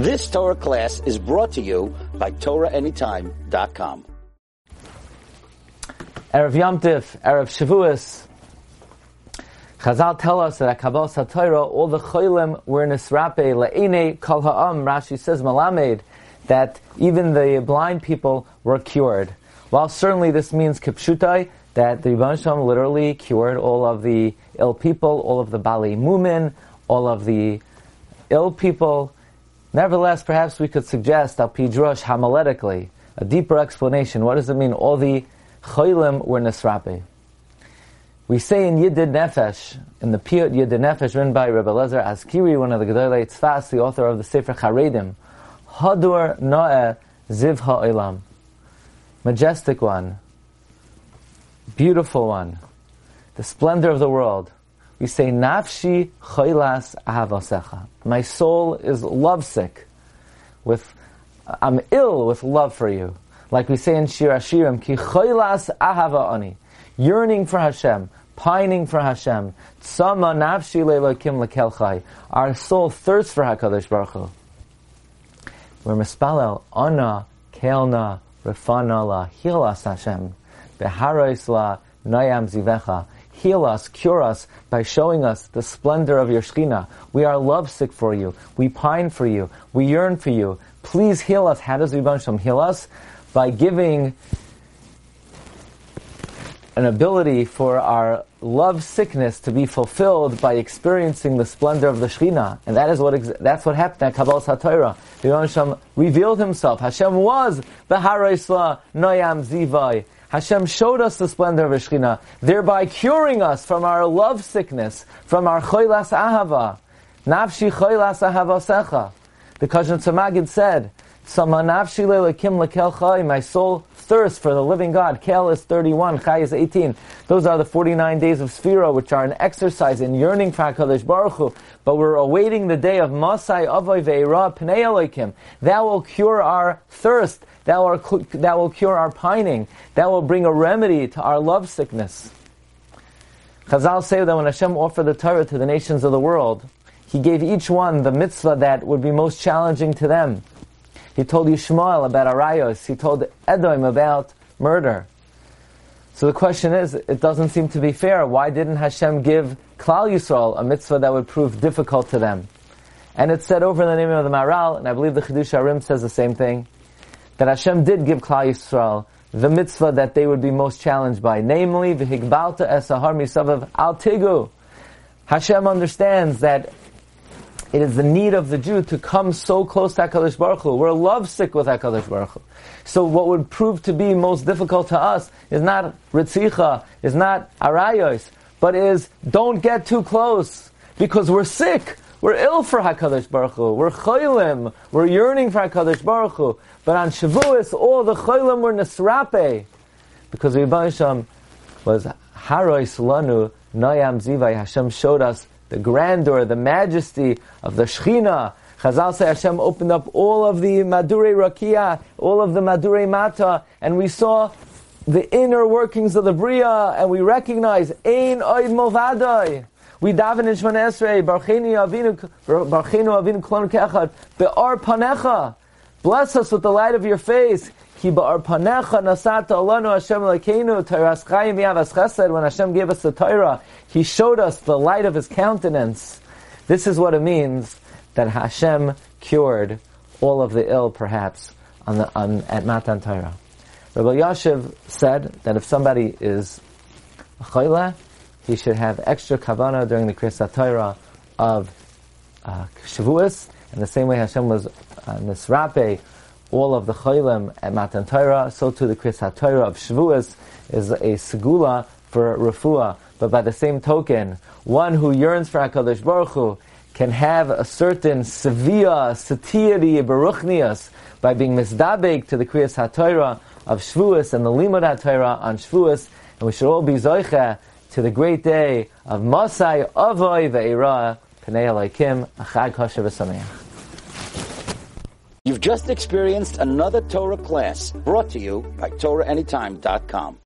This Torah class is brought to you by TorahAnytime.com. Erev Yom Tif, Erev Shavuos. Chazal tell us that at Kabbalah Torah, all the cholim were nisrape le'ene kol ha'am. Rashi says malamed that even the blind people were cured. While certainly this means kipshutai, that the Shalom literally cured all of the ill people, all of the bali mumin, all of the ill people. Nevertheless, perhaps we could suggest al pidrush homiletically a deeper explanation. What does it mean? All the cholim were nisrape. We say in Yidid Nefesh, in the Piyut Yidid Nefesh, written by Rebbe Lezer Azikri, one of the Gedolei Tzfas, the author of the Sefer Charedim, Hadur Noe Ziv Ha'olam, majestic one, beautiful one, the splendor of the world. We say, Nafshi Choilas Ahavasecha. My soul is lovesick with, I'm ill with love for you. Like we say in Shir Hashirim, Ki Choilas Ahava Ani. Yearning for Hashem, pining for Hashem. Tzama Nafshi Leilokim Lekelchai. Our soul thirsts for HaKadosh Baruch Hu. We're mispalel, Ana, Kelna, Refana La, heal Hashem. Beharois La, Nayam Zivecha heal us, cure us by showing us the splendor of your Shekhinah. We are lovesick for you. We pine for you. We yearn for you. Please heal us. How does Rebbe Shalom heal us? By giving an ability for our love sickness to be fulfilled by experiencing the splendor of the Shekhinah. And that is what, that's what happened at Kabbalah Satorah. The Hashem revealed himself. Hashem was Behar Isla Noyam Zivai. Hashem showed us the splendor of Shekhinah, thereby curing us from our love sickness, from our choilas ahava. Nafshi choilas ahava secha. The Kozhnitzer Maggid said, Sama nafshi le'lekim lekel chai, my soul thirsts for the living God. Kel is 31, Chai is 18. Those are the 49 days of Sphira, which are an exercise in yearning for HaKadosh Baruch Hu. But we're awaiting the day of Masai Avoy Ve'ira Pnei Elokim. That will cure our thirst that will, that will cure our pining. That will bring a remedy to our love sickness. Chazal say that when Hashem offered the Torah to the nations of the world, He gave each one the mitzvah that would be most challenging to them. He told Yishmael about arayos. He told Edom about murder. So the question is, it doesn't seem to be fair. Why didn't Hashem give Klal Yisrael a mitzvah that would prove difficult to them? And it's said over in the name of the Maharal, and I believe the Chiddushei HaRim says the same thing that Hashem did give Klal Yisrael the mitzvah that they would be most challenged by, namely, the v'higbalta esahar misavav al tigu. Hashem understands that it is the need of the Jew to come so close to HaKadosh Baruch Hu. We're lovesick with HaKadosh Baruch Hu. So what would prove to be most difficult to us is not ritzicha, is not arayos, but is don't get too close because we're sick. We're ill for HaKadosh Baruch Hu. We're cholim. We're yearning for HaKadosh Baruch Hu. But on Shavuos, all the cholim were nesrape. Because Rebbe Hashem was harois lanu noyam zivai. Hashem showed us the grandeur, the majesty of the Shechina. Chazal say Hashem opened up all of the Madure Rakia, all of the Madure Mata, and we saw the inner workings of the Bria, and we recognize Ein Oid Movadai. We daven in Shemon Esrei, Barchenu Avinu, Barchenu Avinu Klon Kechad, Be'ar Panecha. Bless us with the light of your face. Ki Be'ar Panecha Nasata Alanu Hashem Lekeinu, Teiras Chayim Yavas Chesed, when Hashem gave us the Torah, He showed us the light of His countenance. This is what it means that Hashem cured all of the ill, perhaps, on the, on, at Matan Torah. Rabbi Yashiv said that if somebody is a chayla, he should have extra kavana during the Kriyas Torah of uh, Shavuos, in the same way Hashem was uh, Nisrape, all of the Chaylim at Matan Torah, so too the Kriyas Torah of Shavuos is a segula for refuah. But by the same token, one who yearns for HaKadosh Baruch Hu can have a certain severe satiety, baruchnias, by being misdabek to the Kriyas HaTorah of Shavuos and the Limud HaTorah on Shavuos, and we should all be zoicha to the great day of Masai Avoy Ve'ira Pnei Achag You've just experienced another Torah class brought to you by TorahAnytime.com.